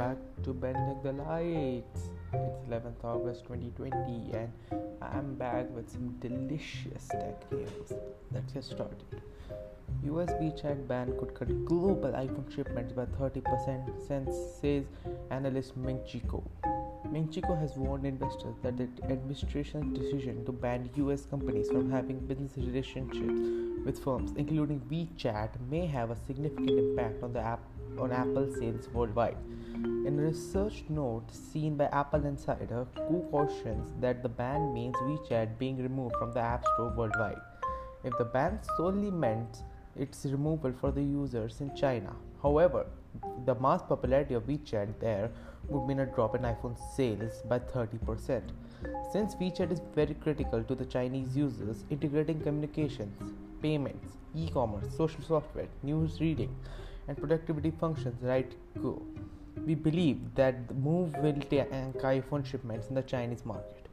back to Bending the Lights. It's 11th August 2020, and I'm back with some delicious tech news. Let's get started. USB WeChat ban could cut global iPhone shipments by 30%, since says analyst Ming Chi Kuo. Ming Chi Kuo has warned investors that the administration's decision to ban US companies from having business relationships with firms, including WeChat, may have a significant impact on the app on Apple sales worldwide. In a research note seen by Apple Insider, Kuo cautions that the ban means WeChat being removed from the App Store worldwide. If the ban solely meant its removal for the users in China, however, the mass popularity of WeChat there would mean a drop in iPhone sales by 30%. Since WeChat is very critical to the Chinese users, integrating communications, payments, e commerce, social software, news reading, and productivity functions right go. We believe that the move will tank uh, iPhone shipments in the Chinese market.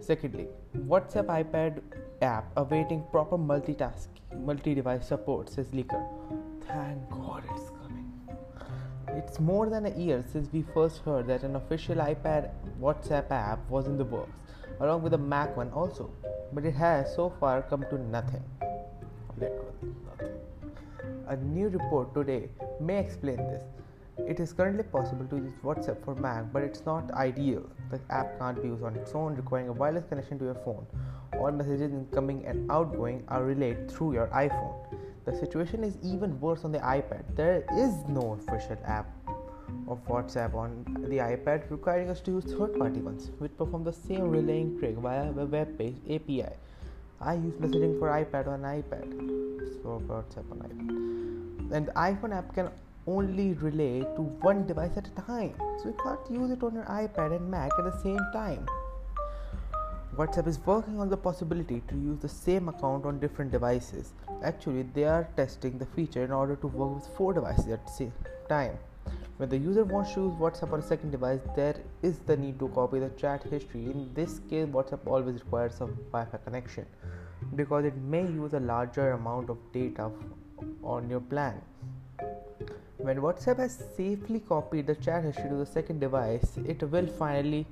Secondly, WhatsApp iPad app awaiting proper multitasking, multi-device support, says Leaker. Thank God it's coming. It's more than a year since we first heard that an official iPad WhatsApp app was in the works, along with a Mac one also, but it has so far come to nothing. Nothing. A new report today may explain this. It is currently possible to use WhatsApp for Mac, but it's not ideal. The app can't be used on its own, requiring a wireless connection to your phone. All messages incoming and outgoing are relayed through your iPhone. The situation is even worse on the iPad. There is no official app of WhatsApp on the iPad, requiring us to use third party ones, which perform the same relaying trick via a web based API. I use messaging for iPad on iPad, so WhatsApp on iPad. And the iPhone app can only relay to one device at a time, so you can't use it on your iPad and Mac at the same time. WhatsApp is working on the possibility to use the same account on different devices. Actually, they are testing the feature in order to work with four devices at the same time. When the user wants to use WhatsApp on a second device, there is the need to copy the chat history. In this case, WhatsApp always requires a Wi Fi connection because it may use a larger amount of data on your plan. When WhatsApp has safely copied the chat history to the second device, it will finally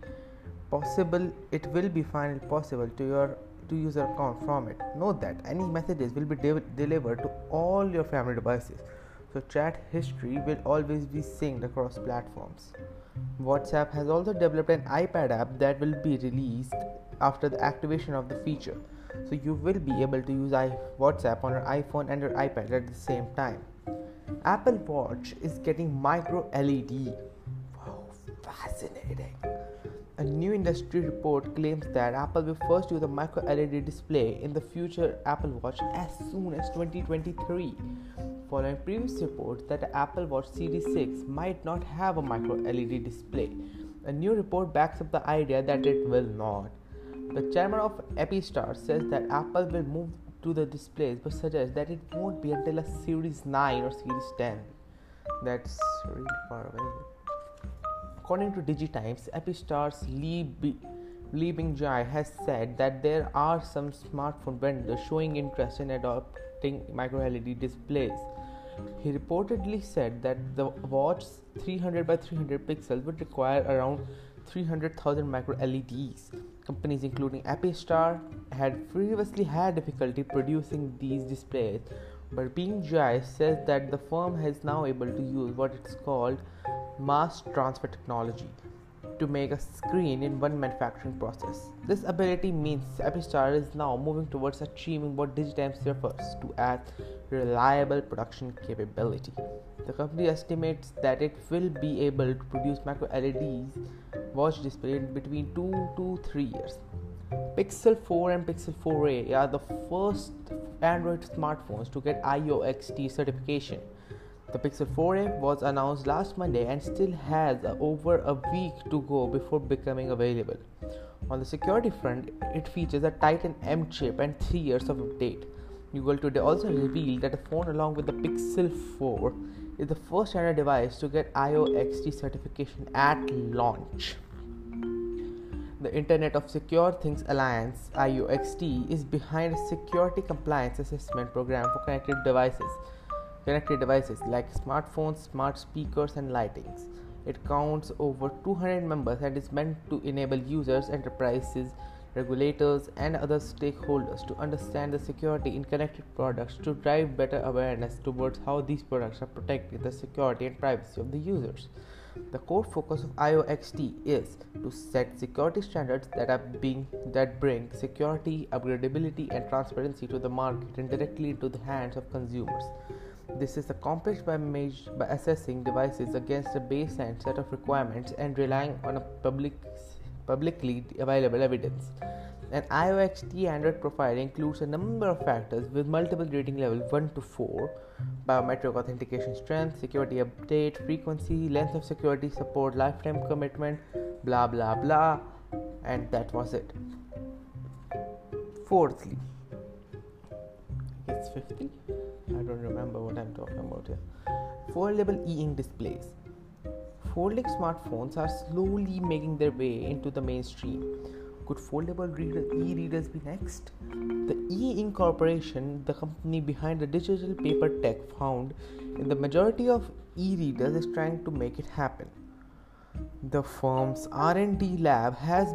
possible it will be finally possible to your to use your account from it. Note that any messages will be de- delivered to all your family devices. So chat history will always be synced across platforms. Whatsapp has also developed an ipad app that will be released after the activation of the feature. So you will be able to use whatsapp on your iphone and your ipad at the same time apple watch is getting micro led wow fascinating a new industry report claims that Apple will first use a micro LED display in the future Apple Watch as soon as 2023. Following previous reports that the Apple Watch Series 6 might not have a micro LED display, a new report backs up the idea that it will not. The chairman of Epistar says that Apple will move to the displays but suggests that it won't be until a Series 9 or Series 10. That's really far away. According to DigiTimes, Epistar's Lee, B- Lee Bingjie has said that there are some smartphone vendors showing interest in adopting micro LED displays. He reportedly said that the watch's 300 by 300 pixels would require around 300,000 micro LEDs. Companies including Epistar had previously had difficulty producing these displays, but Bingjie says that the firm is now able to use what it's called mass transfer technology to make a screen in one manufacturing process. This ability means Epistar is now moving towards achieving what Digitimes refers to as reliable production capability. The company estimates that it will be able to produce micro LEDs watch display in between 2 to 3 years. Pixel 4 and Pixel 4a are the first Android smartphones to get IOXT certification. The Pixel 4a was announced last Monday and still has over a week to go before becoming available. On the security front, it features a Titan M chip and 3 years of update. Google today also revealed that the phone, along with the Pixel 4, is the first Android device to get IOXT certification at launch. The Internet of Secure Things Alliance IOXT is behind a security compliance assessment program for connected devices connected devices like smartphones, smart speakers, and lightings. It counts over 200 members and is meant to enable users, enterprises, regulators, and other stakeholders to understand the security in connected products to drive better awareness towards how these products are protecting the security and privacy of the users. The core focus of IOXT is to set security standards that are being that bring security, upgradability, and transparency to the market and directly into the hands of consumers. This is accomplished by, measure, by assessing devices against a baseline set of requirements and relying on a public, publicly available evidence. An IOXT Android profile includes a number of factors with multiple rating levels 1 to 4 biometric authentication strength, security update, frequency, length of security support, lifetime commitment, blah blah blah, and that was it. Fourthly, it's 50. Don't remember what I'm talking about here. Foldable e ink displays. Folding smartphones are slowly making their way into the mainstream could foldable reader, e-readers be next? The e-ink corporation, the company behind the digital paper tech found in the majority of e-readers is trying to make it happen. The firm's R&D lab has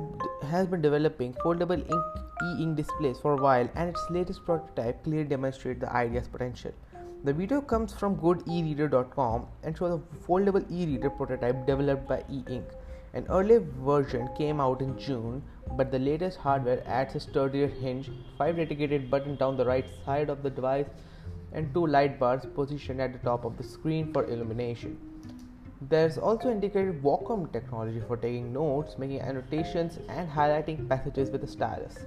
has been developing foldable ink, e-ink displays for a while and its latest prototype clearly demonstrates the idea's potential. The video comes from goodereader.com and shows a foldable e-reader prototype developed by e-ink. An early version came out in June but the latest hardware adds a sturdier hinge, 5 dedicated buttons down the right side of the device, and two light bars positioned at the top of the screen for illumination. There's also indicated Wacom technology for taking notes, making annotations, and highlighting passages with a stylus.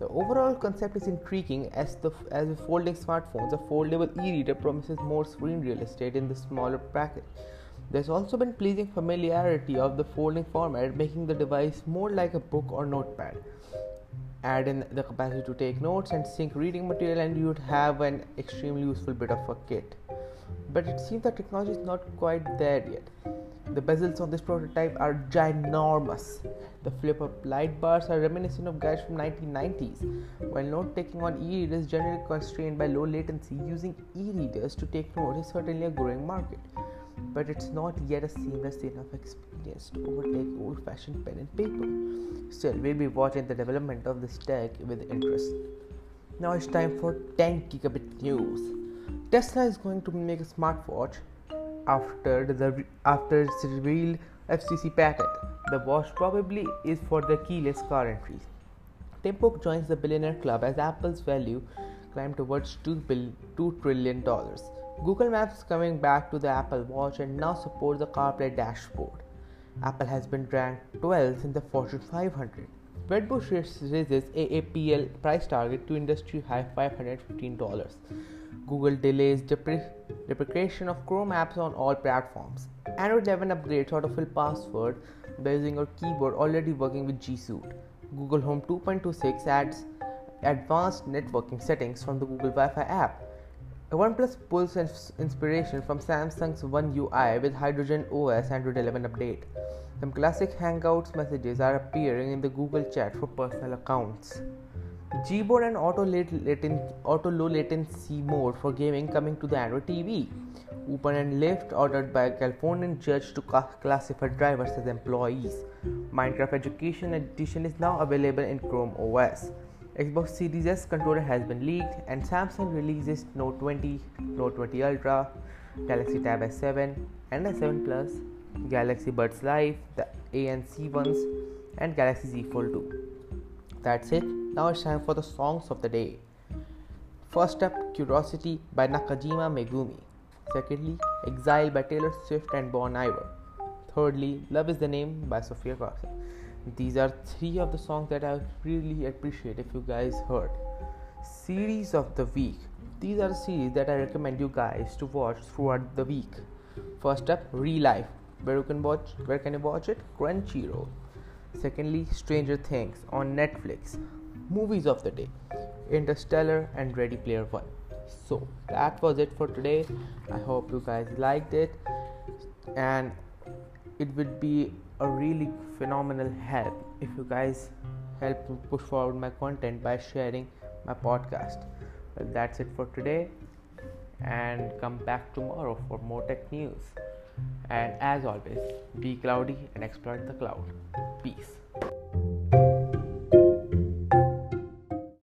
The overall concept is intriguing as the as with folding smartphones, a foldable e-reader promises more screen real estate in the smaller package there's also been pleasing familiarity of the folding format, making the device more like a book or notepad. Add in the capacity to take notes and sync reading material, and you'd have an extremely useful bit of a kit. But it seems the technology is not quite there yet. The bezels on this prototype are ginormous. The flip up light bars are reminiscent of guys from 1990s. While note taking on e-readers generally constrained by low latency, using e-readers to take notes is certainly a growing market but it's not yet a seamless enough experience to overtake old fashioned pen and paper. Still, we'll be watching the development of this tech with interest. Now it's time for 10 gigabit news. Tesla is going to make a smartwatch after the after its revealed FCC patent. The watch probably is for the keyless car. Tim Cook joins the billionaire club as Apple's value climbed towards $2, $2 trillion. Google Maps is coming back to the Apple Watch and now supports the CarPlay dashboard. Apple has been ranked 12th in the Fortune 500. Wedbush raises AAPL price target to industry high $515. Google delays deprecation of Chrome apps on all platforms. Android 11 upgrades autofill password by using your keyboard already working with G Suite. Google Home 2.26 adds advanced networking settings from the Google Wi-Fi app. OnePlus pulls inspiration from Samsung's One UI with Hydrogen OS Android 11 update. Some classic Hangouts messages are appearing in the Google chat for personal accounts. Gboard and auto, laten- auto low latency mode for gaming coming to the Android TV. Uber and Lyft ordered by a Californian judge to classify drivers as employees. Minecraft Education Edition is now available in Chrome OS. Xbox Series S controller has been leaked, and Samsung releases Note 20, Note 20 Ultra, Galaxy Tab S7, and S7 Plus, Galaxy Buds Live, the A and C ones, and Galaxy Z Fold 2. That's it. Now it's time for the songs of the day. First up, Curiosity by Nakajima Megumi. Secondly, Exile by Taylor Swift and Bon Iver. Thirdly, Love is the Name by Sofia Carson these are three of the songs that I really appreciate if you guys heard. Series of the week. These are series that I recommend you guys to watch throughout the week. First up, ReLIFE. Where you can watch where can you watch it? Crunchyroll. Secondly, Stranger Things on Netflix. Movies of the day. Interstellar and Ready Player One. So that was it for today. I hope you guys liked it and it would be a really phenomenal help if you guys help push forward my content by sharing my podcast. Well, that's it for today, and come back tomorrow for more tech news. And as always, be cloudy and exploit the cloud. Peace.